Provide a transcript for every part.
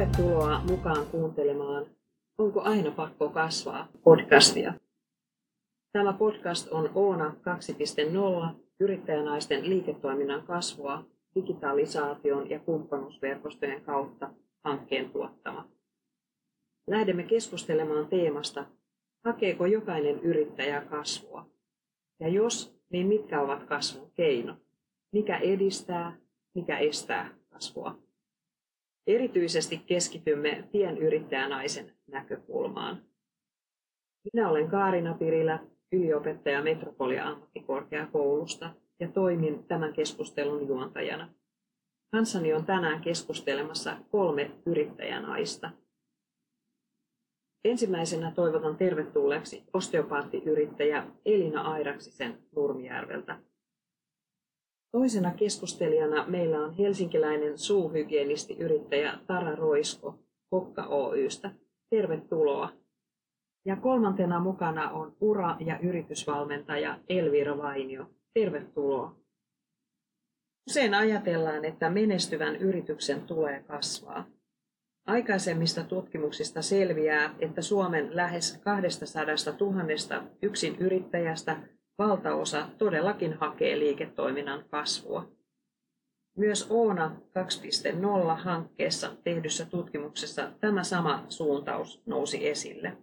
Tervetuloa mukaan kuuntelemaan Onko aina pakko kasvaa podcastia. Tämä podcast on Oona 2.0 yrittäjänaisten liiketoiminnan kasvua digitalisaation ja kumppanuusverkostojen kautta hankkeen tuottama. Lähdemme keskustelemaan teemasta, hakeeko jokainen yrittäjä kasvua? Ja jos, niin mitkä ovat kasvun keinot? Mikä edistää, mikä estää kasvua? Erityisesti keskitymme pienyrittäjänaisen näkökulmaan. Minä olen Kaarina Pirilä, yliopettaja Metropolia ammattikorkeakoulusta ja toimin tämän keskustelun juontajana. Kanssani on tänään keskustelemassa kolme yrittäjänaista. Ensimmäisenä toivotan tervetulleeksi osteopaattiyrittäjä Elina Airaksisen Nurmijärveltä. Toisena keskustelijana meillä on helsinkiläinen suuhygienisti-yrittäjä Tara Roisko Kokka Oystä. Tervetuloa. Ja kolmantena mukana on ura- ja yritysvalmentaja Elvira Vainio. Tervetuloa. Usein ajatellaan, että menestyvän yrityksen tulee kasvaa. Aikaisemmista tutkimuksista selviää, että Suomen lähes 200 000 yksin yrittäjästä valtaosa todellakin hakee liiketoiminnan kasvua. Myös Oona 2.0-hankkeessa tehdyssä tutkimuksessa tämä sama suuntaus nousi esille.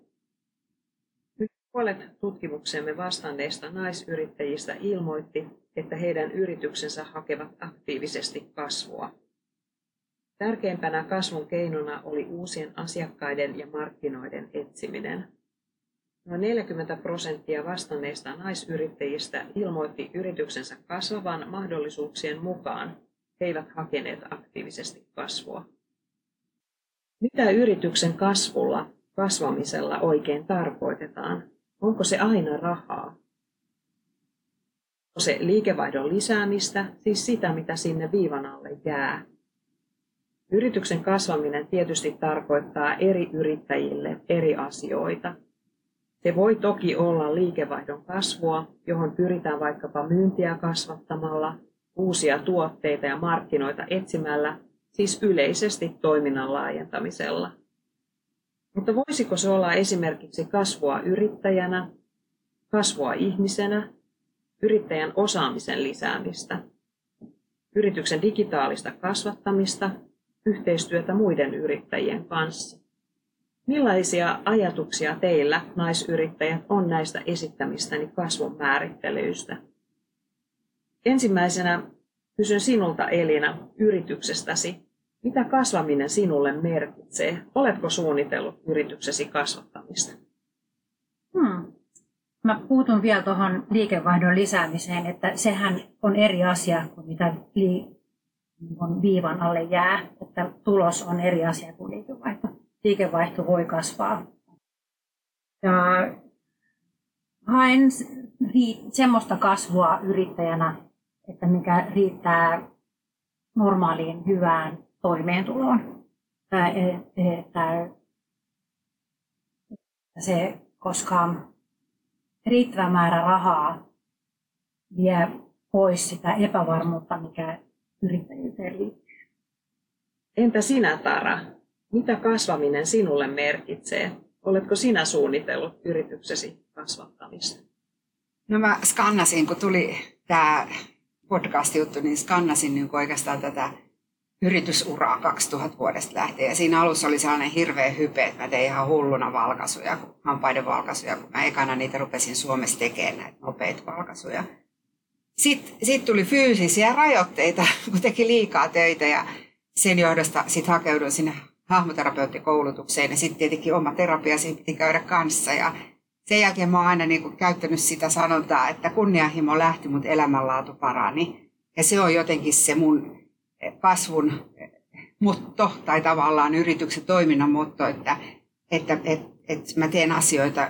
Nyt puolet tutkimuksemme vastanneista naisyrittäjistä ilmoitti, että heidän yrityksensä hakevat aktiivisesti kasvua. Tärkeimpänä kasvun keinona oli uusien asiakkaiden ja markkinoiden etsiminen. Noin 40 prosenttia vastanneista naisyrittäjistä ilmoitti yrityksensä kasvavan mahdollisuuksien mukaan. He eivät hakeneet aktiivisesti kasvua. Mitä yrityksen kasvulla, kasvamisella oikein tarkoitetaan? Onko se aina rahaa? Onko se liikevaihdon lisäämistä, siis sitä, mitä sinne viivan alle jää? Yrityksen kasvaminen tietysti tarkoittaa eri yrittäjille eri asioita – se voi toki olla liikevaihdon kasvua, johon pyritään vaikkapa myyntiä kasvattamalla, uusia tuotteita ja markkinoita etsimällä, siis yleisesti toiminnan laajentamisella. Mutta voisiko se olla esimerkiksi kasvua yrittäjänä, kasvua ihmisenä, yrittäjän osaamisen lisäämistä, yrityksen digitaalista kasvattamista, yhteistyötä muiden yrittäjien kanssa? Millaisia ajatuksia teillä, naisyrittäjät, on näistä esittämistäni kasvun määrittelyistä? Ensimmäisenä kysyn sinulta Elina yrityksestäsi. Mitä kasvaminen sinulle merkitsee? Oletko suunnitellut yrityksesi kasvattamista? Hmm. Mä puutun vielä tuohon liikevaihdon lisäämiseen, että sehän on eri asia kuin mitä li- viivan alle jää. Että tulos on eri asia kuin liikevaihto liikevaihto voi kasvaa. Ja haen semmoista kasvua yrittäjänä, että mikä riittää normaaliin hyvään toimeentuloon. Että se, koska riittävä määrä rahaa vie pois sitä epävarmuutta, mikä yrittäjyyteen liittyy. Entä sinä, Tara? Mitä kasvaminen sinulle merkitsee? Oletko sinä suunnitellut yrityksesi kasvattamista? No mä skannasin, kun tuli tämä podcast-juttu, niin skannasin niin oikeastaan tätä yritysuraa 2000 vuodesta lähtien. Ja siinä alussa oli sellainen hirveä hype, että mä tein ihan hulluna valkaisuja, hampaiden valkaisuja, kun mä ekana niitä rupesin Suomessa tekemään näitä nopeita valkaisuja. Sitten sit tuli fyysisiä rajoitteita, kun teki liikaa töitä ja sen johdosta sitten hakeuduin sinne hahmoterapeuttikoulutukseen ja sitten tietenkin oma terapia siinä piti käydä kanssa. Ja sen jälkeen mä oon aina niin kuin käyttänyt sitä sanontaa, että kunnianhimo lähti, mutta elämänlaatu parani. Ja se on jotenkin se mun kasvun motto tai tavallaan yrityksen toiminnan motto, että, että, että, että mä teen asioita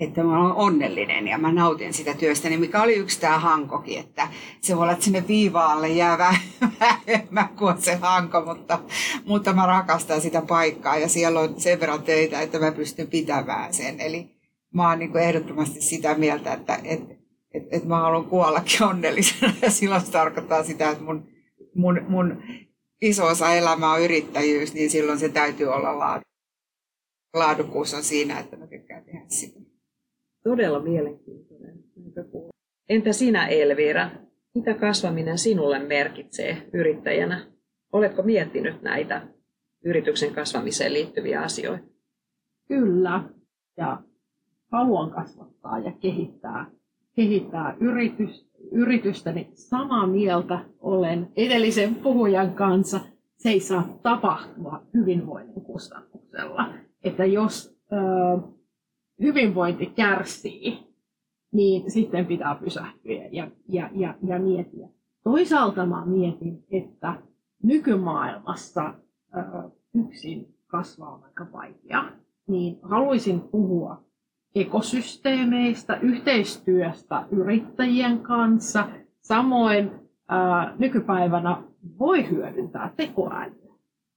että mä olen onnellinen ja mä nautin sitä työstäni, mikä oli yksi tämä hankokin, että se voi olla, että sinne viivaalle jää vähemmän kuin se hanko, mutta, mutta mä rakastan sitä paikkaa ja siellä on sen verran töitä, että mä pystyn pitämään sen. Eli mä oon niin ehdottomasti sitä mieltä, että, että, että, että mä haluan kuollakin onnellisena ja silloin se tarkoittaa sitä, että mun, mun, mun iso osa elämää on yrittäjyys, niin silloin se täytyy olla laadu. Laadukkuus on siinä, että mä tykkään tehdä sitä. Todella mielenkiintoinen näkökulma. Entä sinä Elvira? Mitä kasvaminen sinulle merkitsee yrittäjänä? Oletko miettinyt näitä yrityksen kasvamiseen liittyviä asioita? Kyllä. Ja haluan kasvattaa ja kehittää, kehittää yritys, yritystäni. Samaa mieltä olen edellisen puhujan kanssa. Se ei saa tapahtua hyvinvoinnin kustannuksella. Että jos hyvinvointi kärsii, niin sitten pitää pysähtyä ja, ja, ja, ja miettiä. Toisaalta mä mietin, että nykymaailmassa ö, yksin kasvaa on aika vaikea, niin haluaisin puhua ekosysteemeistä, yhteistyöstä yrittäjien kanssa. Samoin ää, nykypäivänä voi hyödyntää tekoälyä.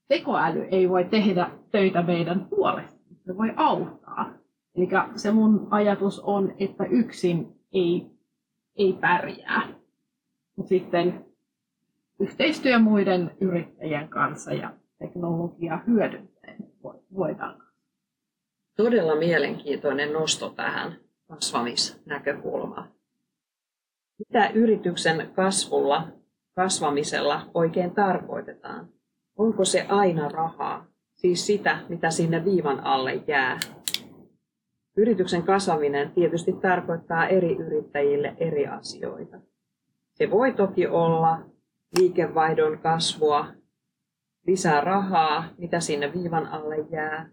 Tekoäly ei voi tehdä töitä meidän puolesta, se voi auttaa. Eli se mun ajatus on, että yksin ei, ei pärjää. Mutta sitten yhteistyö muiden yrittäjien kanssa ja teknologiaa hyödyntäen voidaan todella mielenkiintoinen nosto tähän kasvamisnäkökulmaan. Mitä yrityksen kasvulla, kasvamisella oikein tarkoitetaan? Onko se aina rahaa? Siis sitä, mitä sinne viivan alle jää. Yrityksen kasvaminen tietysti tarkoittaa eri yrittäjille eri asioita. Se voi toki olla liikevaihdon kasvua, lisää rahaa, mitä sinne viivan alle jää,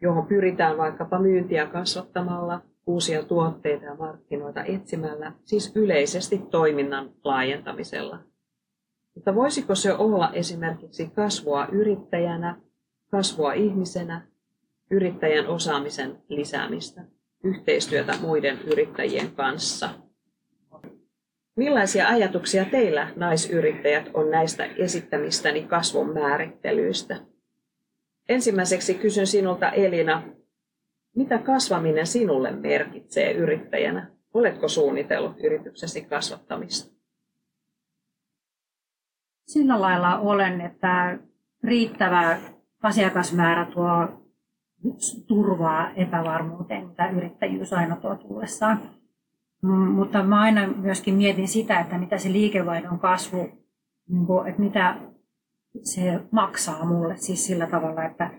johon pyritään vaikkapa myyntiä kasvattamalla, uusia tuotteita ja markkinoita etsimällä, siis yleisesti toiminnan laajentamisella. Mutta voisiko se olla esimerkiksi kasvua yrittäjänä, kasvua ihmisenä, yrittäjän osaamisen lisäämistä, yhteistyötä muiden yrittäjien kanssa? Millaisia ajatuksia teillä naisyrittäjät on näistä esittämistäni kasvun määrittelyistä? Ensimmäiseksi kysyn sinulta Elina, mitä kasvaminen sinulle merkitsee yrittäjänä? Oletko suunnitellut yrityksesi kasvattamista? Sillä lailla olen, että riittävä asiakasmäärä tuo turvaa epävarmuuteen, mitä yrittäjyys aina tuo tullessaan. Mm, mutta mä aina myöskin mietin sitä, että mitä se liikevaihdon kasvu, niin että mitä se maksaa mulle siis sillä tavalla, että,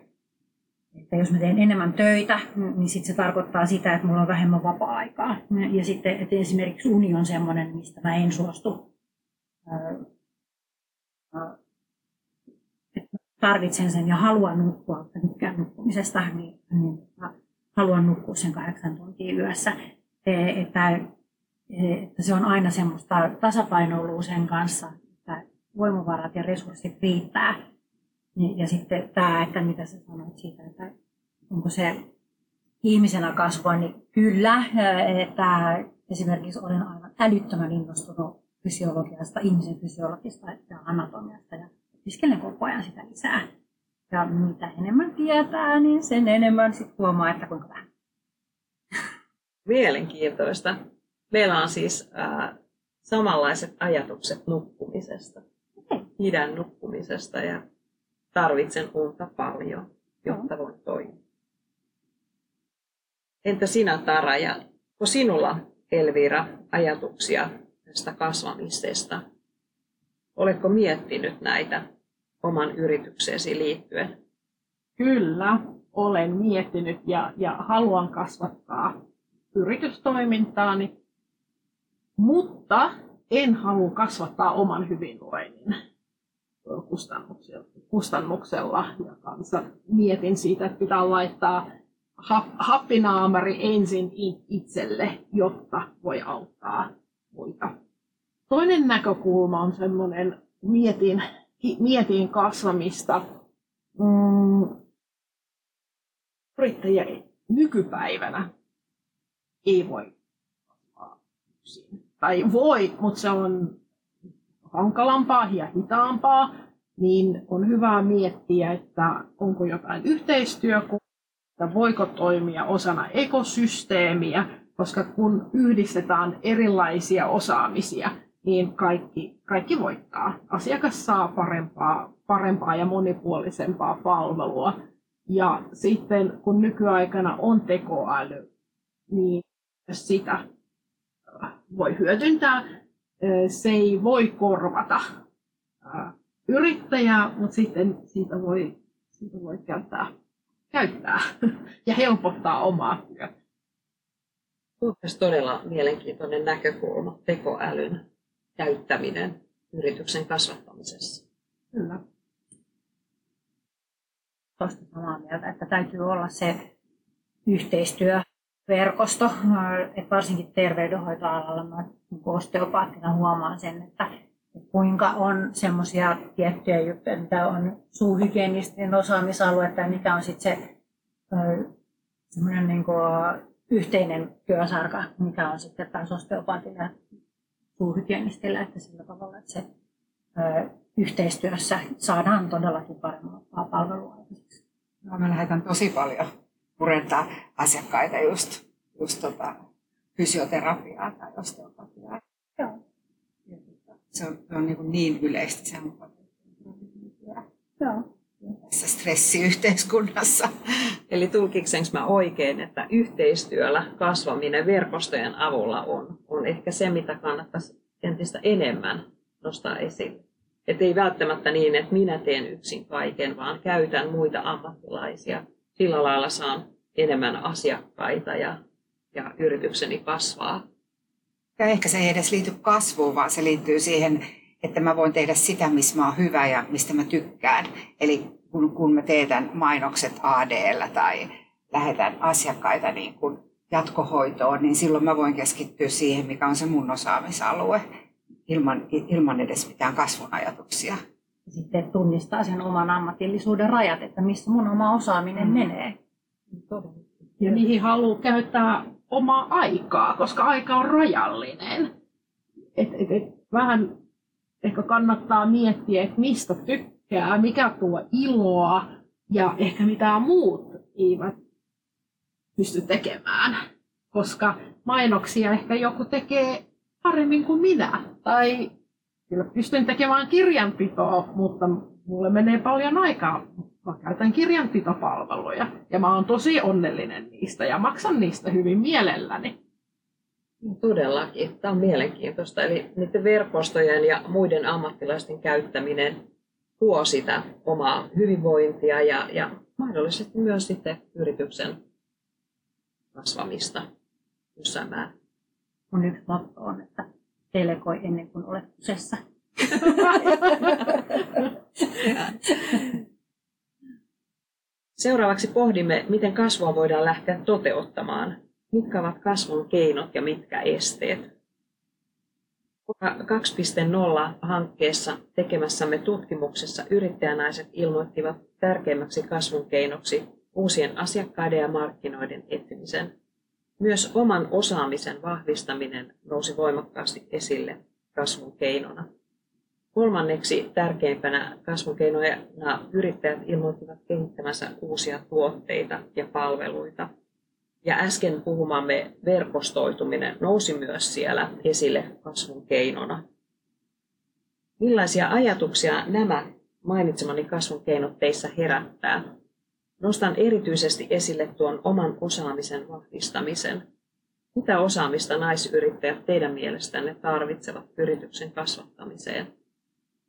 että jos mä teen enemmän töitä, niin sit se tarkoittaa sitä, että mulla on vähemmän vapaa-aikaa. Ja sitten että esimerkiksi uni on semmoinen, mistä mä en suostu. Tarvitsen sen ja haluan nukkua, tykkään nukkumisesta, niin, niin haluan nukkua sen kahdeksan tuntia yössä. E, että, että se on aina semmoista tasapainoilua sen kanssa, voimavarat ja resurssit riittää. Ja sitten tämä, että mitä sä sanoit siitä, että onko se ihmisenä kasvua, niin kyllä, että esimerkiksi olen aivan älyttömän innostunut fysiologiasta, ihmisen fysiologista ja anatomiasta opiskelen koko ajan sitä lisää. Ja mitä enemmän tietää, niin sen enemmän sitten huomaa, että kuinka vähän. Mielenkiintoista. Meillä on siis äh, samanlaiset ajatukset nukkumisesta pidän nukkumisesta ja tarvitsen unta paljon, jotta voin toimia. Entä sinä Tara ja onko sinulla Elvira ajatuksia tästä kasvamisesta? Oletko miettinyt näitä oman yritykseesi liittyen? Kyllä, olen miettinyt ja, ja haluan kasvattaa yritystoimintaani, mutta en halua kasvattaa oman hyvinvoinnin kustannuksella, kustannuksella ja kanssa mietin siitä, että pitää laittaa happinaamari ensin itselle, jotta voi auttaa muita. Toinen näkökulma on semmoinen, mietin, mietin kasvamista. Mm, yrittäjä nykypäivänä ei voi. Tai voi, mutta se on hankalampaa ja hitaampaa, niin on hyvä miettiä, että onko jotain yhteistyökuvaa, voiko toimia osana ekosysteemiä, koska kun yhdistetään erilaisia osaamisia, niin kaikki, kaikki voittaa. Asiakas saa parempaa, parempaa ja monipuolisempaa palvelua. Ja sitten kun nykyaikana on tekoäly, niin sitä voi hyödyntää. Se ei voi korvata yrittäjää, mutta sitten siitä voi, siitä voi käyttää, käyttää ja helpottaa omaa työtä. Tuo todella mielenkiintoinen näkökulma, tekoälyn käyttäminen yrityksen kasvattamisessa. Kyllä. Tuosta samaa mieltä, että täytyy olla se yhteistyöverkosto, että varsinkin terveydenhoitoalalla mä osteopaattina huomaan sen, että kuinka on semmoisia tiettyjä juttuja, mitä on suuhygienisten osaamisalue tai mikä on sitten se semmoinen niin yhteinen työsarka, mikä on sitten taas osteopaatilla ja suuhygienistillä, että sillä tavalla, että se ö, yhteistyössä saadaan todellakin parempaa palvelua. No, mä lähetän tosi paljon purentaa asiakkaita just, just tota, fysioterapiaa tai osteopatiaa. Joo. Se on, se on niin, niin yleistä se on Joo. Tässä stressiyhteiskunnassa. Eli tulkiksenko mä oikein, että yhteistyöllä kasvaminen verkostojen avulla on, on ehkä se, mitä kannattaisi entistä enemmän nostaa esille. Että ei välttämättä niin, että minä teen yksin kaiken, vaan käytän muita ammattilaisia. Sillä lailla saan enemmän asiakkaita ja, ja yritykseni kasvaa. Ja ehkä se ei edes liity kasvuun, vaan se liittyy siihen, että mä voin tehdä sitä, missä mä oon hyvä ja mistä mä tykkään. Eli kun, kun mä teetän mainokset ADllä tai lähetän asiakkaita niin kuin jatkohoitoon, niin silloin mä voin keskittyä siihen, mikä on se mun osaamisalue, ilman, ilman edes mitään kasvun ajatuksia. Ja sitten tunnistaa sen oman ammatillisuuden rajat, että missä mun oma osaaminen mm. menee. Ja niihin haluaa käyttää omaa aikaa, koska aika on rajallinen. Et, et, et, vähän ehkä kannattaa miettiä, että mistä tykkää, mikä tuo iloa ja ehkä mitä muut eivät pysty tekemään. Koska mainoksia ehkä joku tekee paremmin kuin minä. Tai kyllä pystyn tekemään kirjanpitoa, mutta mulle menee paljon aikaa. Mä käytän kirjanpitopalveluja ja mä oon tosi onnellinen niistä ja maksan niistä hyvin mielelläni. Todellakin. Tämä on mielenkiintoista. Eli niiden verkostojen ja muiden ammattilaisten käyttäminen tuo sitä omaa hyvinvointia ja, ja mahdollisesti myös sitten yrityksen kasvamista jossain määrin. Mun yksi motto on, että delegoi ennen kuin olet kusessa. Seuraavaksi pohdimme, miten kasvua voidaan lähteä toteuttamaan Mitkä ovat kasvun keinot ja mitkä esteet? 2.0-hankkeessa tekemässämme tutkimuksessa yrittäjänaiset ilmoittivat tärkeimmäksi kasvun keinoksi uusien asiakkaiden ja markkinoiden etsimisen. Myös oman osaamisen vahvistaminen nousi voimakkaasti esille kasvun keinona. Kolmanneksi tärkeimpänä kasvun keinoina yrittäjät ilmoittivat kehittämänsä uusia tuotteita ja palveluita – ja äsken puhumamme verkostoituminen nousi myös siellä esille kasvun keinona. Millaisia ajatuksia nämä mainitsemani kasvun keinot teissä herättää? Nostan erityisesti esille tuon oman osaamisen vahvistamisen. Mitä osaamista naisyrittäjät teidän mielestänne tarvitsevat yrityksen kasvattamiseen?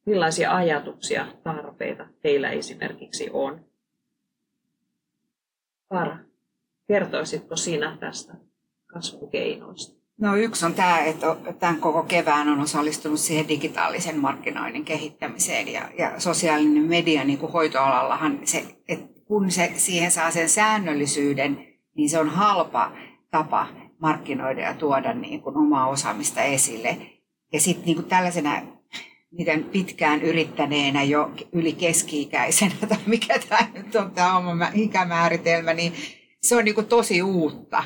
Millaisia ajatuksia, tarpeita teillä esimerkiksi on? Para. Kertoisitko sinä tästä kasvukeinoista? No yksi on tämä, että tämän koko kevään on osallistunut siihen digitaalisen markkinoinnin kehittämiseen ja, ja sosiaalinen media niin kuin hoitoalallahan, se, että kun se siihen saa sen säännöllisyyden, niin se on halpa tapa markkinoida ja tuoda niin kuin omaa osaamista esille. Ja sitten niin tällaisena miten pitkään yrittäneenä jo yli keski-ikäisenä, tai mikä tämä nyt on tämä oma ikämääritelmä, niin se on niin kuin tosi uutta.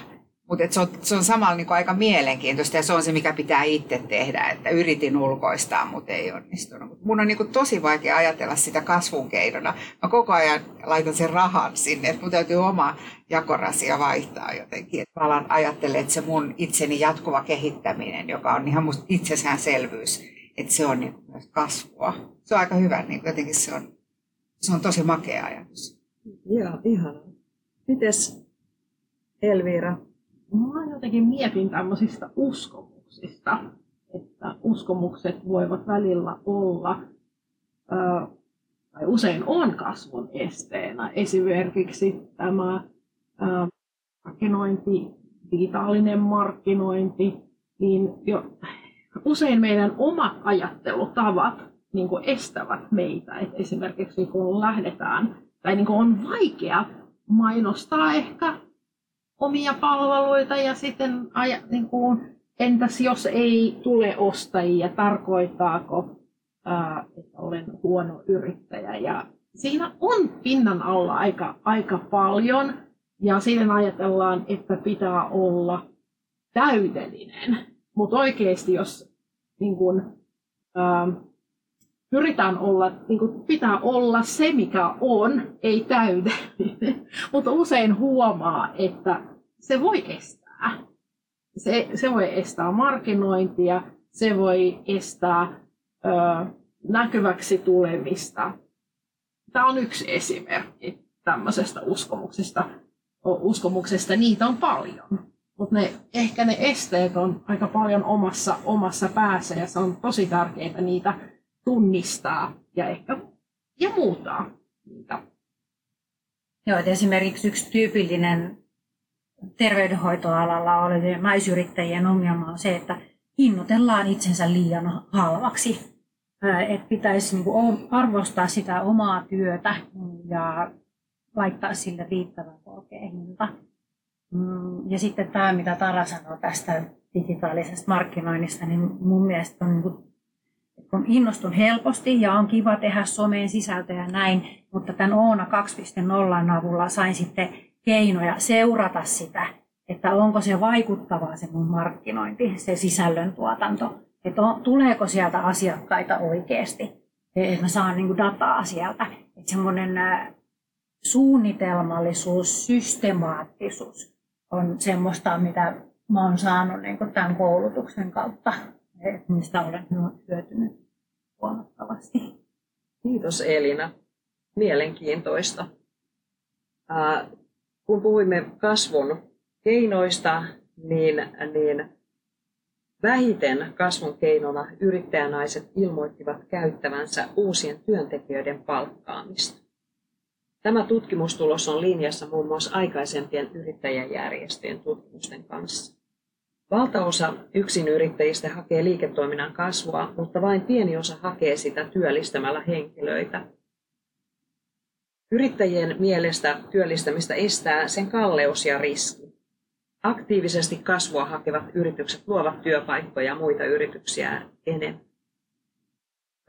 Mutta se on, se on samalla niin aika mielenkiintoista ja se on se, mikä pitää itse tehdä, että yritin ulkoistaa, mutta ei onnistunut. Mun on niin tosi vaikea ajatella sitä kasvun keinona. Mä koko ajan laitan sen rahan sinne, että mun täytyy oma jakorasia vaihtaa jotenkin. Mä alan ajattelemaan, että se mun itseni jatkuva kehittäminen, joka on ihan musta itsestäänselvyys, että se on niin myös kasvua. Se on aika hyvä, niin jotenkin se on, se on tosi makea ajatus. Joo, ihana. Mites Elvira, mä jotenkin mietin tämmöisistä uskomuksista, että uskomukset voivat välillä olla, tai usein on kasvun esteenä. Esimerkiksi tämä markkinointi, digitaalinen markkinointi, niin jo, usein meidän omat ajattelutavat niin kuin estävät meitä. Et esimerkiksi kun lähdetään, tai niin kuin on vaikea mainostaa ehkä omia palveluita ja sitten aja, niin kuin, entäs jos ei tule ostajia, tarkoittaako, ää, että olen huono yrittäjä. Ja siinä on pinnan alla aika, aika paljon ja siinä ajatellaan, että pitää olla täydellinen. Mutta oikeasti, jos niin kun, ää, pyritään olla, niin pitää olla se, mikä on, ei täydellinen. Mutta usein huomaa, että se voi estää. Se, se voi estää markkinointia, se voi estää ö, näkyväksi tulemista. Tämä on yksi esimerkki tämmöisestä uskomuksesta. uskomuksesta. Niitä on paljon. Mutta ne, ehkä ne esteet on aika paljon omassa, omassa päässä ja se on tosi tärkeää niitä tunnistaa ja ehkä ja muuttaa niitä. Joo, esimerkiksi yksi tyypillinen terveydenhoitoalalla olevien naisyrittäjien ongelma on se, että hinnoitellaan itsensä liian halvaksi. Että pitäisi niinku arvostaa sitä omaa työtä ja laittaa sille riittävän korkea hinta. Mm, ja sitten tämä, mitä Tara sanoi tästä digitaalisesta markkinoinnista, niin mun mielestä on, niin kun innostun helposti ja on kiva tehdä someen sisältöjä näin, mutta tämän Oona 2.0 avulla sain sitten keinoja seurata sitä, että onko se vaikuttavaa se mun markkinointi, se sisällön tuotanto, että on, tuleeko sieltä asiakkaita oikeasti, että mä saan niin dataa sieltä, että semmoinen suunnitelmallisuus, systemaattisuus on semmoista, mitä mä oon saanut niin tämän koulutuksen kautta, että mistä olen hyötynyt huomattavasti. Kiitos Elina. Mielenkiintoista kun puhuimme kasvun keinoista, niin, niin vähiten kasvun keinona yrittäjänaiset ilmoittivat käyttävänsä uusien työntekijöiden palkkaamista. Tämä tutkimustulos on linjassa muun muassa aikaisempien yrittäjäjärjestöjen tutkimusten kanssa. Valtaosa yrittäjistä hakee liiketoiminnan kasvua, mutta vain pieni osa hakee sitä työllistämällä henkilöitä Yrittäjien mielestä työllistämistä estää sen kalleus ja riski. Aktiivisesti kasvua hakevat yritykset luovat työpaikkoja ja muita yrityksiä enemmän.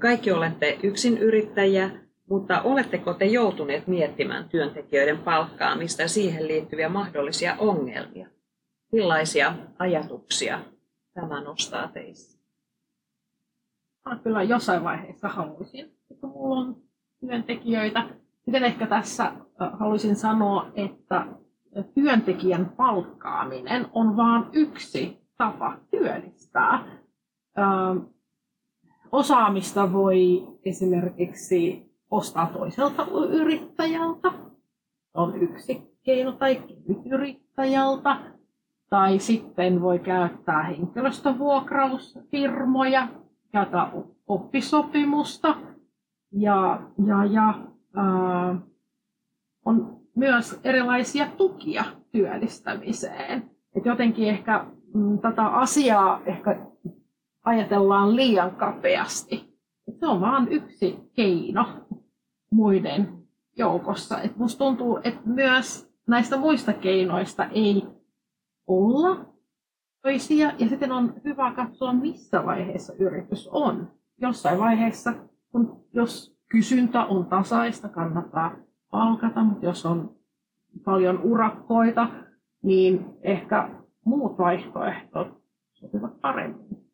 Kaikki olette yksin yrittäjiä, mutta oletteko te joutuneet miettimään työntekijöiden palkkaamista ja siihen liittyviä mahdollisia ongelmia? Millaisia ajatuksia tämä nostaa teissä? Mä kyllä jossain vaiheessa haluaisin, että mulla on työntekijöitä, sitten ehkä tässä haluaisin sanoa, että työntekijän palkkaaminen on vain yksi tapa työllistää. Osaamista voi esimerkiksi ostaa toiselta yrittäjältä, on yksi keino, tai yrittäjältä, tai sitten voi käyttää henkilöstövuokrausfirmoja, käyttää oppisopimusta ja, ja, ja on myös erilaisia tukia työllistämiseen. Et jotenkin ehkä mm, tätä asiaa ehkä ajatellaan liian kapeasti. Et se on vain yksi keino muiden joukossa. Et musta tuntuu, että myös näistä muista keinoista ei olla toisia. Ja sitten on hyvä katsoa, missä vaiheessa yritys on. Jossain vaiheessa, kun jos kysyntä on tasaista, kannattaa palkata, mutta jos on paljon urakkoita, niin ehkä muut vaihtoehdot sopivat paremmin.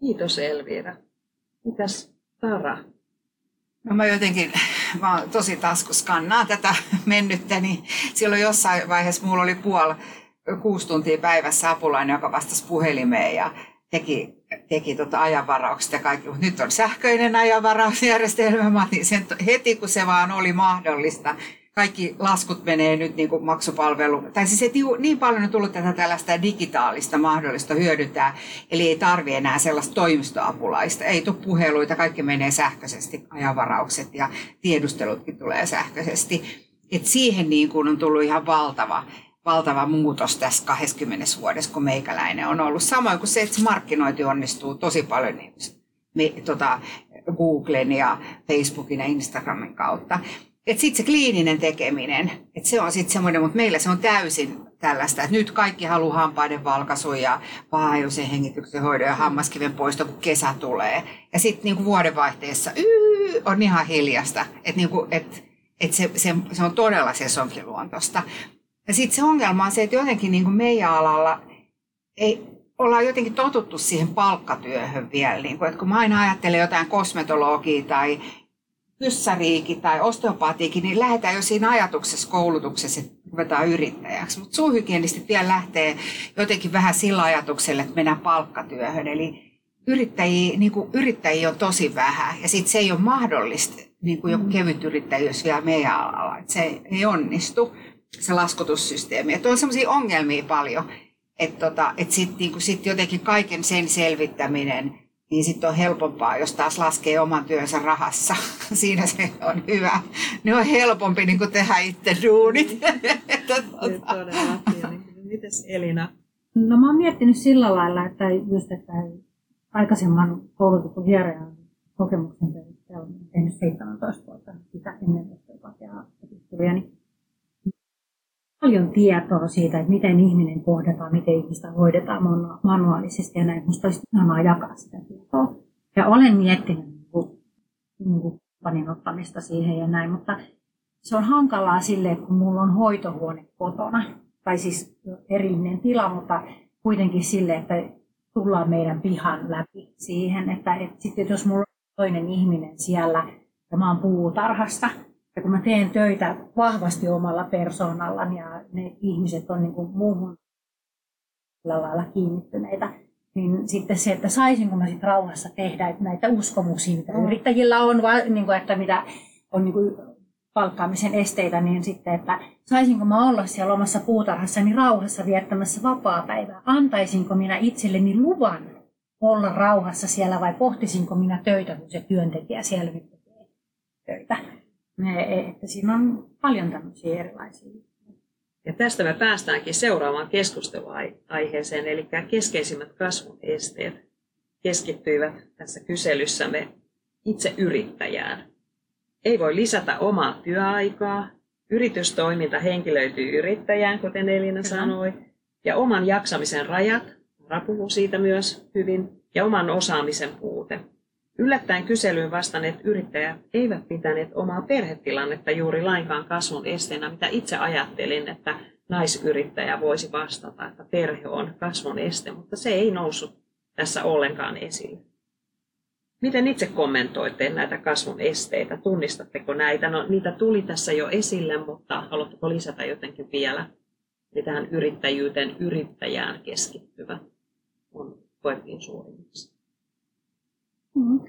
Kiitos Elvira. Mitäs Tara? No mä jotenkin, mä oon tosi taskuskannaa tätä mennyttä, niin silloin jossain vaiheessa mulla oli puoli kuusi tuntia päivässä apulainen, joka vastasi puhelimeen ja teki, teki tota ajanvaraukset ja kaikki. Mutta nyt on sähköinen ajanvarausjärjestelmä. Mä otin sen heti, kun se vaan oli mahdollista. Kaikki laskut menee nyt niin kuin maksupalvelu. Tai siis et niin paljon on tullut tätä tällaista digitaalista mahdollista hyödyntää. Eli ei tarvi enää sellaista toimistoapulaista. Ei tule puheluita, kaikki menee sähköisesti. Ajanvaraukset ja tiedustelutkin tulee sähköisesti. Et siihen niin kuin on tullut ihan valtava valtava muutos tässä 20 vuodessa, kun meikäläinen on ollut. Samoin kuin se, että se markkinointi onnistuu tosi paljon me, tota, Googlen ja Facebookin ja Instagramin kautta. Sitten se kliininen tekeminen, että se on sitten semmoinen, mutta meillä se on täysin tällaista, että nyt kaikki haluaa hampaiden valkaisu ja pahajuisen hengityksen hoidon ja hammaskiven poisto, kun kesä tulee. Ja sitten niin vuodenvaihteessa yy, on ihan hiljasta, että niinku, et, et se, se, se, on todella sesonkiluontosta. Ja sitten se ongelma on se, että jotenkin niin kuin meidän alalla ei, ollaan jotenkin totuttu siihen palkkatyöhön vielä. Niin kuin, että kun mä aina ajattelen jotain kosmetologia tai kyssäriikin tai osteopaatiikin, niin lähdetään jo siinä ajatuksessa koulutuksessa, että ruvetaan yrittäjäksi. Mutta suuhygienistit vielä lähtee jotenkin vähän sillä ajatuksella, että mennään palkkatyöhön. Eli yrittäjiä, niin kuin yrittäjiä on tosi vähän ja sitten se ei ole mahdollista, niin kuin joku mm. kevyt yrittäjyys vielä meidän alalla. Että se ei onnistu se laskutussysteemi. Että on sellaisia ongelmia paljon, että tota, et sitten niinku sit jotenkin kaiken sen selvittäminen, niin sitten on helpompaa, jos taas laskee oman työnsä rahassa. Siinä se on hyvä. Ne on helpompi niin kuin tehdä itse duunit. Todellakin. Mites Elina? No mä oon miettinyt sillä lailla, että just, että aikaisemman koulutetun hierojan kokemuksen perusteella on tehnyt 17 vuotta sitä ennen opiskeluja, niin paljon tietoa siitä, että miten ihminen kohdataan, miten ihmistä hoidetaan manuaalisesti ja näin. Minusta olisi ihanaa jakaa sitä tietoa. Ja olen miettinyt niin kuin, niin kuin panin ottamista siihen ja näin, mutta se on hankalaa sille, kun mulla on hoitohuone kotona, tai siis erillinen tila, mutta kuitenkin sille, että tullaan meidän pihan läpi siihen, että, että sitten jos mulla on toinen ihminen siellä ja mä oon puutarhasta, ja kun mä teen töitä vahvasti omalla persoonallani ja ne ihmiset on niin kuin muuhun lailla kiinnittyneitä, niin sitten se, että saisinko mä sitten rauhassa tehdä että näitä uskomuksia, mitä mm. yrittäjillä on, niin kuin, että mitä on niin kuin palkkaamisen esteitä, niin sitten, että saisinko mä olla siellä omassa puutarhassani rauhassa viettämässä vapaa-päivää? Antaisinko minä itselleni luvan olla rauhassa siellä vai pohtisinko minä töitä, kun se työntekijä siellä tekee töitä? Että siinä on paljon tämmöisiä erilaisia. Ja tästä me päästäänkin seuraavaan keskusteluaiheeseen, eli keskeisimmät kasvun esteet keskittyivät tässä kyselyssämme itse yrittäjään. Ei voi lisätä omaa työaikaa, yritystoiminta henkilöityy yrittäjään, kuten Elina sanoi, ja oman jaksamisen rajat, rapuhu siitä myös hyvin, ja oman osaamisen puute. Yllättäen kyselyyn vastanneet yrittäjät eivät pitäneet omaa perhetilannetta juuri lainkaan kasvun esteenä, mitä itse ajattelin, että naisyrittäjä voisi vastata, että perhe on kasvun este, mutta se ei noussut tässä ollenkaan esille. Miten itse kommentoitte näitä kasvun esteitä? Tunnistatteko näitä? No, niitä tuli tässä jo esille, mutta haluatteko lisätä jotenkin vielä? Eli tähän yrittäjyyteen, yrittäjään keskittyvä on koettiin suurimmaksi. Mm.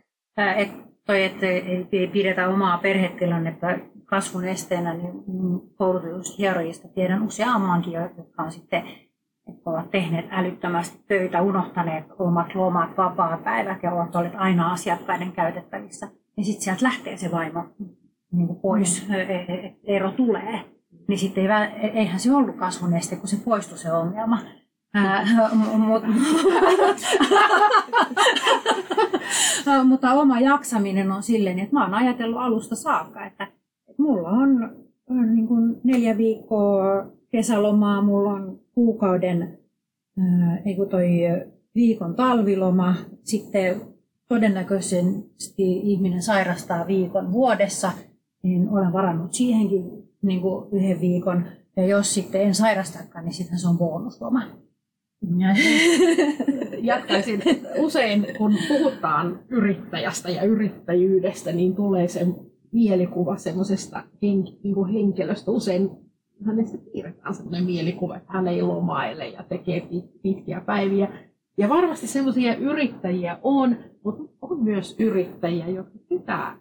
Et toi, että ei pidetä omaa perhetilannetta kasvun esteenä, niin koulutetusta hierojista tiedän useammankin, jotka on sitten että ovat tehneet älyttömästi töitä, unohtaneet omat lomat, vapaa-päivät ja ovat olleet aina asiakkaiden käytettävissä. Ja sitten sieltä lähtee se vaimo niin kuin pois, mm. E, e, e, ero tulee. Niin sitten ei, eihän se ollut kasvun este, kun se poistui se ongelma. mutta oma jaksaminen on silleen, että mä oon ajatellut alusta saakka, että, mulla on, niin neljä viikkoa kesälomaa, mulla on kuukauden, toi viikon talviloma, sitten todennäköisesti ihminen sairastaa viikon vuodessa, niin olen varannut siihenkin niin yhden viikon. Ja jos sitten en sairastakaan, niin sitten se on bonusloma. jatkaisin. Usein kun puhutaan yrittäjästä ja yrittäjyydestä, niin tulee se mielikuva semmoisesta niin henkilöstä. Usein hänestä piirretään sellainen mielikuva, että hän ei lomaile ja tekee pitkiä päiviä. Ja varmasti semmoisia yrittäjiä on, mutta on myös yrittäjiä, jotka pitää,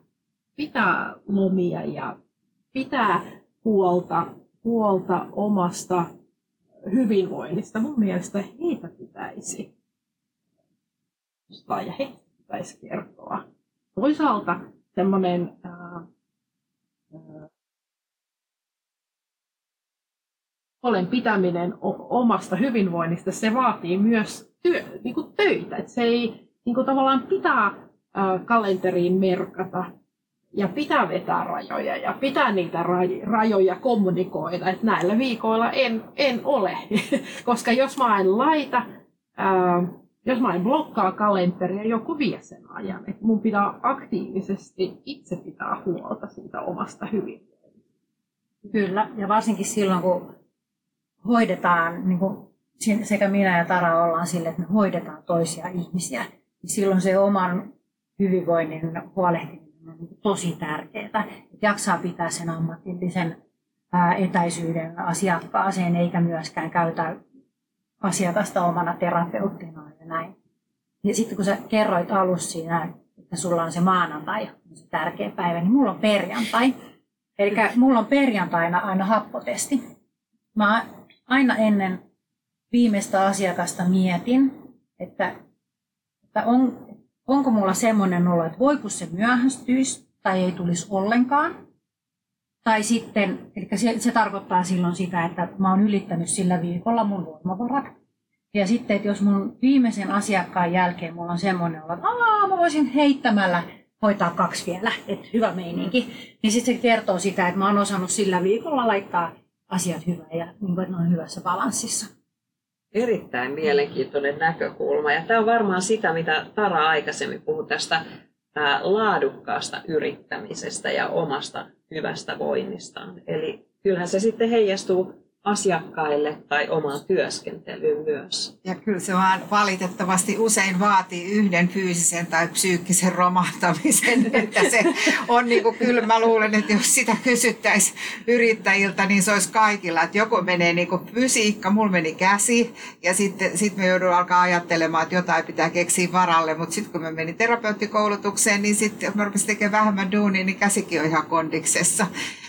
pitää lomia ja pitää huolta, huolta omasta hyvinvoinnista. Mun mielestä heitä pitäisi ja heitä pitäisi kertoa. Toisaalta semmoinen olen pitäminen omasta hyvinvoinnista, se vaatii myös työ, niin kuin töitä. Että se ei niin kuin tavallaan pitää ää, kalenteriin merkata ja pitää vetää rajoja ja pitää niitä rajoja kommunikoida, että näillä viikoilla en, en ole. Koska jos mä en laita, ää, jos mä en blokkaa kalenteria, joku vie sen ajan. Että mun pitää aktiivisesti itse pitää huolta siitä omasta hyvinvoinnista. Kyllä, ja varsinkin silloin, kun hoidetaan, niin kuin sekä minä ja Tara ollaan sille, että me hoidetaan toisia ihmisiä, niin silloin se oman hyvinvoinnin huolehtiminen tosi tärkeää. Että jaksaa pitää sen ammatillisen etäisyyden asiakkaaseen, eikä myöskään käytä asiakasta omana terapeuttina ja näin. Ja sitten kun sä kerroit alussa siinä, että sulla on se maanantai, se tärkeä päivä, niin mulla on perjantai. Eli mulla on perjantaina aina happotesti. Mä aina ennen viimeistä asiakasta mietin, että, että on, onko mulla semmoinen olo, että voiko se myöhästyisi tai ei tulisi ollenkaan. Tai sitten, eli se, se tarkoittaa silloin sitä, että mä oon ylittänyt sillä viikolla mun voimavarat. Ja sitten, että jos mun viimeisen asiakkaan jälkeen mulla on semmoinen olo, että Aa, mä voisin heittämällä hoitaa kaksi vielä, että hyvä meininki, niin sitten se kertoo sitä, että mä oon osannut sillä viikolla laittaa asiat hyvä ja niin kuin, että ne on hyvässä balanssissa. Erittäin mielenkiintoinen näkökulma. Ja tämä on varmaan sitä, mitä Tara aikaisemmin puhui tästä laadukkaasta yrittämisestä ja omasta hyvästä voinnistaan. Eli kyllähän se sitten heijastuu asiakkaille tai omaan työskentelyyn myös. Ja kyllä se vaan valitettavasti usein vaatii yhden fyysisen tai psyykkisen romahtamisen, että se on niin kuin, kyllä mä luulen, että jos sitä kysyttäisiin yrittäjiltä, niin se olisi kaikilla, että joku menee niin kuin fysiikka, mulla meni käsi ja sitten sit me joudun alkaa ajattelemaan, että jotain pitää keksiä varalle, mutta sitten kun mä menin terapeuttikoulutukseen, niin sitten mä rupesin tekemään vähemmän duunia, niin käsikin on ihan kondiksessa.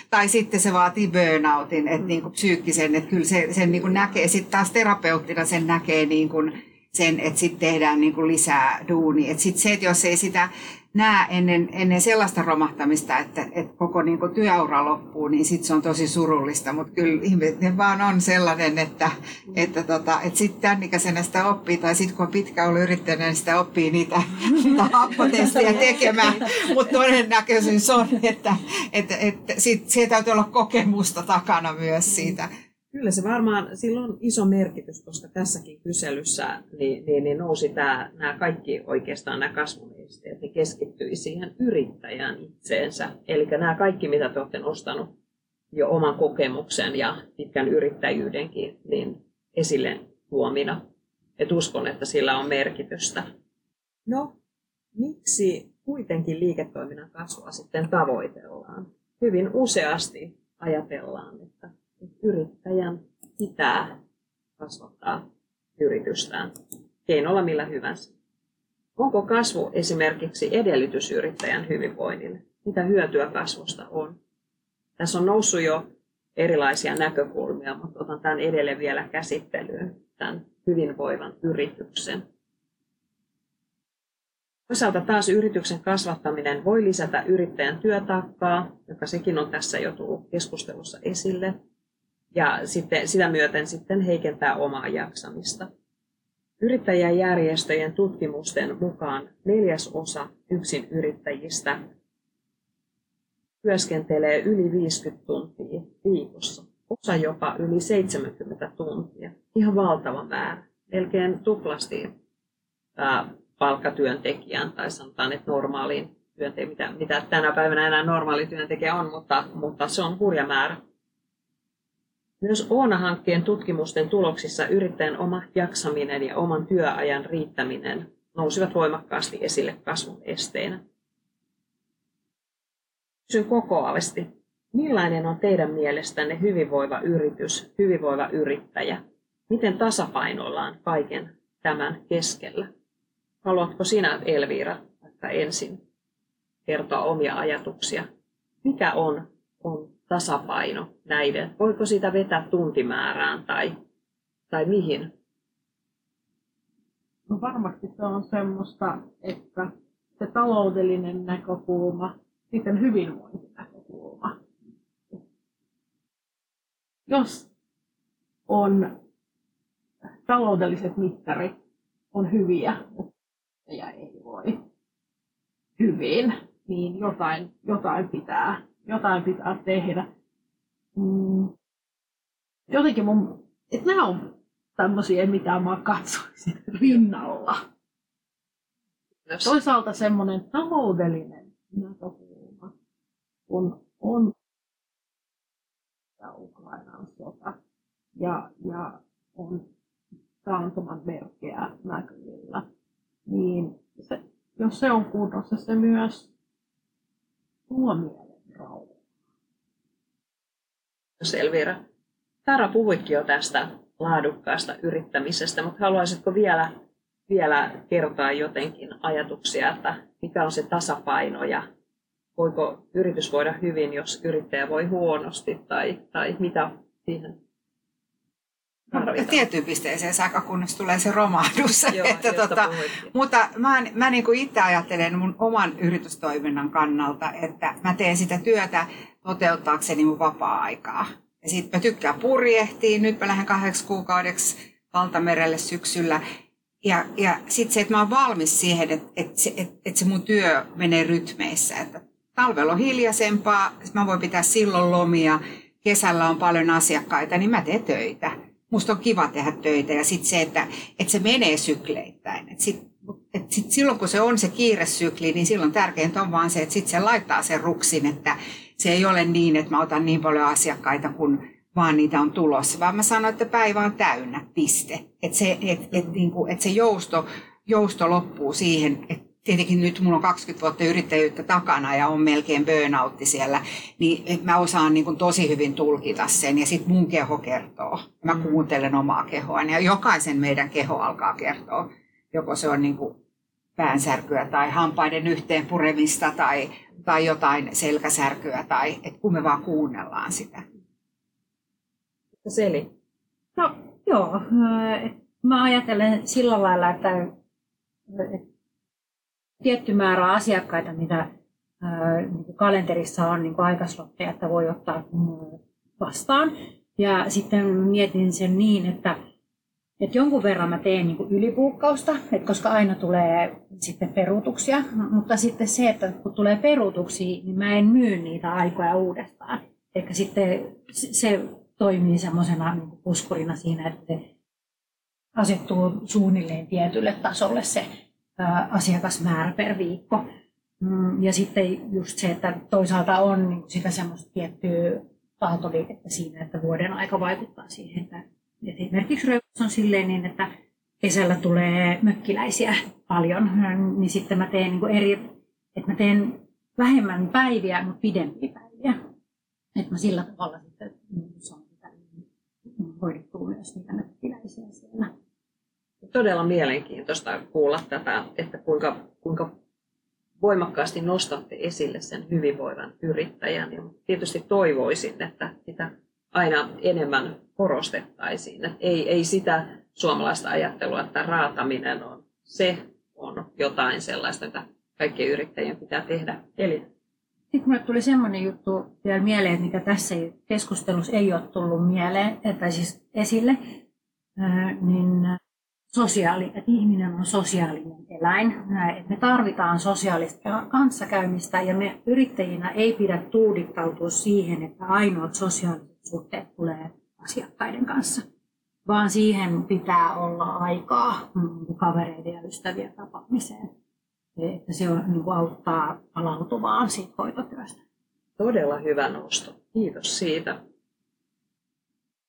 Tai sitten se vaatii burnoutin, että niin kuin psyykkisen, että kyllä se, sen niin kuin näkee, sitten taas terapeuttina sen näkee niin kuin sen, että sitten tehdään niin kuin lisää duunia. Että sitten se, että jos ei sitä näe ennen, ennen sellaista romahtamista, että, että koko niin kuin työura loppuu, niin sitten se on tosi surullista. Mutta kyllä ihminen vaan on sellainen, että, että, tota, että sitten tämän ikäisenä sitä oppii, tai sitten kun on pitkä ollut yrittäjänä, niin sitä oppii niitä, niitä happotestejä tekemään. Mutta todennäköisyys on, että, että, että sit, siitä täytyy olla kokemusta takana myös siitä Kyllä se varmaan, sillä on iso merkitys, koska tässäkin kyselyssä niin, niin, niin nousi tämä, nämä kaikki oikeastaan nämä kasvun esteet, ne keskittyi siihen yrittäjään itseensä. Eli nämä kaikki, mitä te olette nostanut jo oman kokemuksen ja pitkän yrittäjyydenkin niin esille tuomina. Et uskon, että sillä on merkitystä. No, miksi kuitenkin liiketoiminnan kasvua sitten tavoitellaan? Hyvin useasti ajatellaan, että yrittäjän pitää kasvattaa yritystään keinolla millä hyvänsä. Onko kasvu esimerkiksi edellytys yrittäjän hyvinvoinnille? Mitä hyötyä kasvusta on? Tässä on noussut jo erilaisia näkökulmia, mutta otan tämän edelleen vielä käsittelyyn, tämän hyvinvoivan yrityksen. Toisaalta taas yrityksen kasvattaminen voi lisätä yrittäjän työtaakkaa, joka sekin on tässä jo tullut keskustelussa esille ja sitten, sitä myöten sitten heikentää omaa jaksamista. Yrittäjäjärjestöjen tutkimusten mukaan neljäs osa yksin yrittäjistä työskentelee yli 50 tuntia viikossa, osa jopa yli 70 tuntia. Ihan valtava määrä, melkein tuplasti palkkatyöntekijän tai sanotaan, että normaaliin työntekijän, mitä, mitä tänä päivänä enää normaali työntekijä on, mutta, mutta se on hurja määrä. Myös Oona-hankkeen tutkimusten tuloksissa yrittäjän oma jaksaminen ja oman työajan riittäminen nousivat voimakkaasti esille kasvun esteenä. Kysyn kokoavasti, millainen on teidän mielestänne hyvinvoiva yritys, hyvinvoiva yrittäjä? Miten tasapainoillaan kaiken tämän keskellä? Haluatko sinä, Elviira, että ensin kertoa omia ajatuksia? Mikä on, on tasapaino näiden? Voiko sitä vetää tuntimäärään tai, tai mihin? No varmasti se on semmoista, että se taloudellinen näkökulma, sitten hyvinvointinäkökulma. Jos on taloudelliset mittarit on hyviä, ja ei voi hyvin, niin jotain, jotain, pitää, jotain pitää tehdä. Mm. Jotenkin mun, että nämä on tämmöisiä, mitä mä katsoisin rinnalla. Jos... Toisaalta semmoinen taloudellinen näkökulma, kun on ja Ukrainan sota ja, ja on taantuman merkkejä näkyvillä, niin se, jos se on kunnossa, se myös tuo mielen rauhaa. Elvira, Tara puhuikin jo tästä laadukkaasta yrittämisestä, mutta haluaisitko vielä, vielä kertoa jotenkin ajatuksia, että mikä on se tasapaino ja voiko yritys voida hyvin, jos yrittäjä voi huonosti tai, tai mitä siihen. Tiettyyn pisteeseen saakka, kunnes tulee se romahdus. Joo, että tota, mutta mä, mä niin kuin itse ajattelen mun oman yritystoiminnan kannalta, että mä teen sitä työtä toteuttaakseni mun vapaa-aikaa. Ja sitten mä tykkään purjehtia. Nyt mä lähden kahdeksi kuukaudeksi valtamerelle syksyllä. Ja, ja sitten se, että mä oon valmis siihen, että, että, se, että, että se mun työ menee rytmeissä. Että talvella on hiljaisempaa, mä voin pitää silloin lomia, kesällä on paljon asiakkaita, niin mä teen töitä musta on kiva tehdä töitä ja sitten se, että, että se menee sykleittäin. Et sit, et sit silloin kun se on se kiiresykli, niin silloin tärkeintä on vaan se, että sitten se laittaa sen ruksin, että se ei ole niin, että mä otan niin paljon asiakkaita, kun vaan niitä on tulossa, vaan mä sanon, että päivä on täynnä, piste. Että se, et, et, niinku, et se jousto, jousto loppuu siihen, että tietenkin nyt mulla on 20 vuotta yrittäjyyttä takana ja on melkein burnoutti siellä, niin mä osaan niin tosi hyvin tulkita sen ja sitten mun keho kertoo. Mä mm. kuuntelen omaa kehoani ja jokaisen meidän keho alkaa kertoa. Joko se on niin kuin päänsärkyä tai hampaiden yhteen puremista tai, tai jotain selkäsärkyä tai et kun me vaan kuunnellaan sitä. Seli. No joo, mä ajattelen sillä lailla, että tietty määrä asiakkaita, mitä niin kalenterissa on niin aikaslotteja, että voi ottaa vastaan. Ja sitten mietin sen niin, että, että jonkun verran mä teen niin ylipuukkausta, että koska aina tulee sitten peruutuksia, mutta sitten se, että kun tulee peruutuksia, niin mä en myy niitä aikoja uudestaan. Eli sitten se toimii semmoisena niin puskurina siinä, että se asettuu suunnilleen tietylle tasolle se asiakasmäärä per viikko. Mm, ja sitten just se, että toisaalta on niin sitä semmoista tiettyä tahtoliikettä siinä, että vuoden aika vaikuttaa siihen. Että esimerkiksi Röyks on silleen niin, että kesällä tulee mökkiläisiä paljon, niin sitten mä teen niin eri, että mä teen vähemmän päiviä, mutta pidempiä päiviä. Että mä sillä tavalla sitten saan hoidettua myös niitä mökkiläisiä siellä todella mielenkiintoista kuulla tätä, että kuinka, kuinka voimakkaasti nostatte esille sen hyvinvoivan yrittäjän. Ja tietysti toivoisin, että sitä aina enemmän korostettaisiin. Että ei, ei sitä suomalaista ajattelua, että raataminen on se on jotain sellaista, että kaikkien yrittäjien pitää tehdä. Eli sitten minulle tuli semmoinen juttu vielä mieleen, mikä tässä keskustelussa ei ole tullut mieleen, tai siis esille, niin sosiaali, että ihminen on sosiaalinen eläin, että me tarvitaan sosiaalista kanssakäymistä ja me yrittäjinä ei pidä tuudittautua siihen, että ainoat sosiaaliset suhteet tulee asiakkaiden kanssa, vaan siihen pitää olla aikaa mm, kavereiden ja ystävien tapaamiseen. Että se on, niin kuin auttaa palautuvaan siitä hoitotyöstä. Todella hyvä nosto. Kiitos siitä.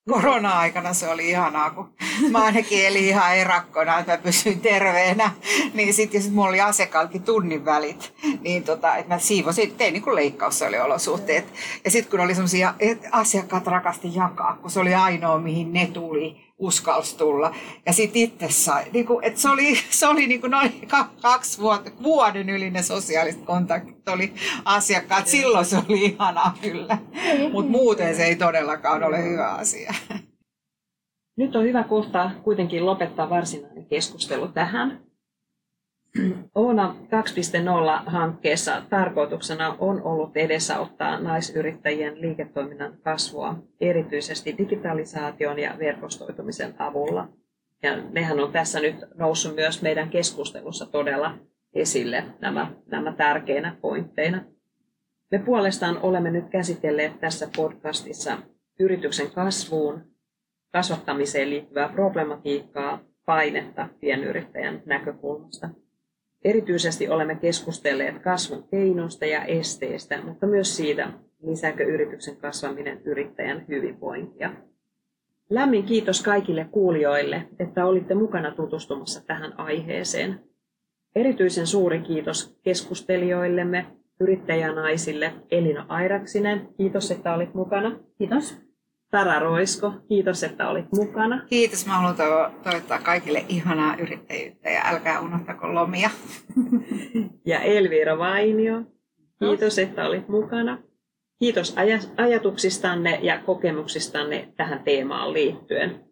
Korona-aikana se oli ihanaa, kun mä ainakin elin ihan erakkona, että mä pysyin terveenä. Niin sitten sit mulla oli asiakkaaltakin tunnin välit, niin tota, että mä siivosin, tein niin kuin leikkaus oli olosuhteet. Ja sitten kun oli semmoisia, asiakkaat rakasti jakaa, kun se oli ainoa, mihin ne tuli, uskalsi tulla. Ja sitten itse sai, niin kuin, että se oli, se oli niin kuin noin kaksi vuotta, vuoden yli ne sosiaaliset kontaktit oli asiakkaat. Silloin se oli ihanaa kyllä, mutta muuten se ei todellakaan ole hyvä asia. Nyt on hyvä kohta kuitenkin lopettaa varsinainen keskustelu tähän. Oona 2.0-hankkeessa tarkoituksena on ollut edesauttaa naisyrittäjien liiketoiminnan kasvua, erityisesti digitalisaation ja verkostoitumisen avulla. Ja nehän on tässä nyt noussut myös meidän keskustelussa todella esille nämä, nämä tärkeinä pointteina. Me puolestaan olemme nyt käsitelleet tässä podcastissa yrityksen kasvuun, kasvattamiseen liittyvää problematiikkaa, painetta pienyrittäjän näkökulmasta – Erityisesti olemme keskustelleet kasvun keinoista ja esteistä, mutta myös siitä, lisääkö yrityksen kasvaminen yrittäjän hyvinvointia. Lämmin kiitos kaikille kuulijoille, että olitte mukana tutustumassa tähän aiheeseen. Erityisen suuri kiitos keskustelijoillemme, yrittäjänaisille Elina Airaksinen. Kiitos, että olit mukana. Kiitos. Tara Roisko, kiitos, että olit mukana. Kiitos, mä haluan toivottaa kaikille ihanaa yrittäjyyttä ja älkää unohtako lomia. ja Elvira Vainio, kiitos, että olit mukana. Kiitos aj- ajatuksistanne ja kokemuksistanne tähän teemaan liittyen.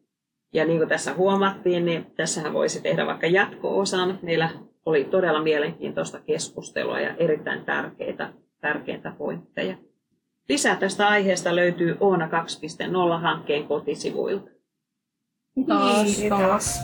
Ja niin kuin tässä huomattiin, niin tässähän voisi tehdä vaikka jatko-osan. Meillä oli todella mielenkiintoista keskustelua ja erittäin tärkeitä, tärkeitä pointteja. Lisää tästä aiheesta löytyy Oona 2.0-hankkeen kotisivuilta. Kiitos. Kiitos.